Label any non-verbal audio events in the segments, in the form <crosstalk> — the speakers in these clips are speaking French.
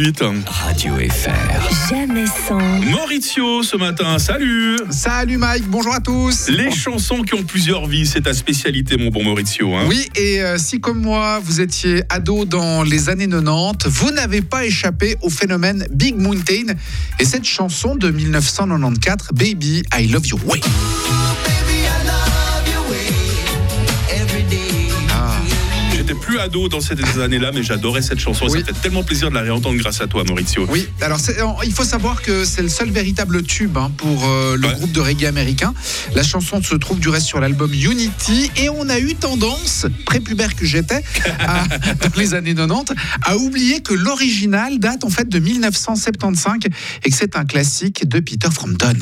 Vite. Radio FR. Jamais sans. Maurizio ce matin, salut Salut Mike, bonjour à tous. Les chansons qui ont plusieurs vies, c'est ta spécialité mon bon Maurizio. Hein Oui, et euh, si comme moi, vous étiez ado dans les années 90, vous n'avez pas échappé au phénomène Big Mountain et cette chanson de 1994, Baby, I Love You Way. Plus ado dans ces années-là, mais j'adorais cette chanson. et Oui. Ça fait tellement plaisir de la réentendre grâce à toi Maurizio. Oui, alors il faut savoir que c'est le seul véritable tube hein, pour euh, le Ouais. groupe de reggae américain. La chanson se trouve du reste sur l'album Unity et on a eu tendance, prépubère que j'étais, <laughs> dans les années 90, à oublier que l'original date en fait de 1975 et que c'est un classique de Peter Frampton.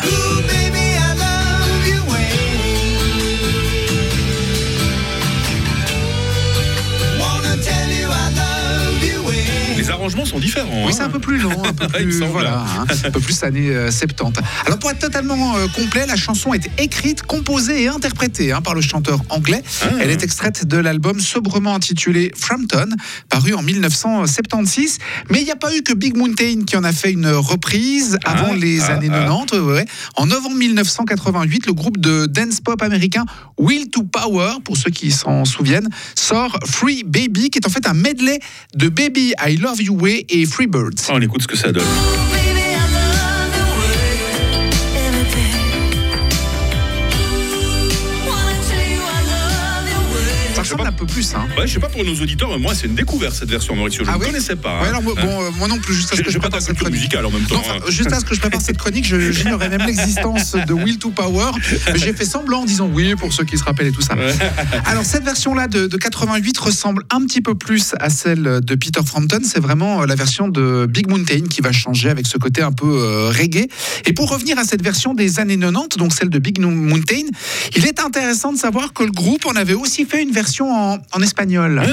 Arrangements sont différents. Oui, hein. c'est un peu plus long, un <laughs> peu me plus, voilà, hein, <laughs> un peu plus années euh, 70. Alors pour être totalement euh, complet, la chanson est écrite, composée et interprétée hein, par le chanteur anglais. Ah. Elle est extraite de l'album sobrement intitulé Frampton, paru en 1976. Mais il n'y a pas eu que Big Mountain qui en a fait une reprise avant Ah, les ah, années ah. 90. ouais, ouais. En novembre 1988, le groupe de dance pop américain Will to Power, pour ceux qui s'en souviennent, sort Free Baby, qui est en fait un medley de Baby I Love You Et Free Birds. Ah, on écoute ce que ça donne. Peu plus, hein. Ouais, je sais pas pour nos auditeurs, mais moi c'est une découverte cette version Maurizio. Je Ah ne oui connaissais pas. Ouais, hein. alors, moi, Hein. bon, euh, moi non plus, juste à ce que je prépare cette chronique. musicale en même temps. Non, enfin, hein. juste à ce que je prépare cette chronique, j'ignorais même l'existence de Will to Power, mais j'ai fait semblant en disant oui pour ceux qui se rappellent et tout ça. <laughs> Alors cette version-là de, de 88 ressemble un petit peu plus à celle de Peter Frampton. C'est vraiment euh, la version de Big Mountain qui va changer avec ce côté un peu euh, reggae. Et pour revenir à cette version des années 90, donc celle de Big Mountain, il est intéressant de savoir que le groupe en avait aussi fait une version en, en espagnol. Ah.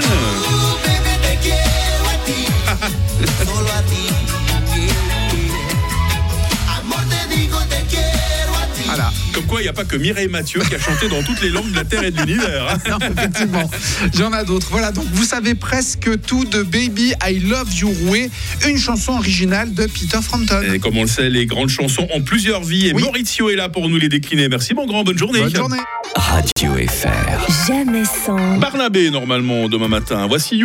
Voilà. Comme quoi, il n'y a pas que Mireille Mathieu qui a chanté dans toutes les langues de la Terre et de l'univers. hein. Non, effectivement, il y en a d'autres. Voilà, donc vous savez presque tout de Baby I Love You Way, une chanson originale de Peter Frampton. Et comme on le sait, les grandes chansons ont plusieurs vies et Oui. Maurizio est là pour nous les décliner. Merci mon grand, bonne journée. Bonne journée. Radio FR. Jamais sans. Barnabé normalement demain matin. Voici You.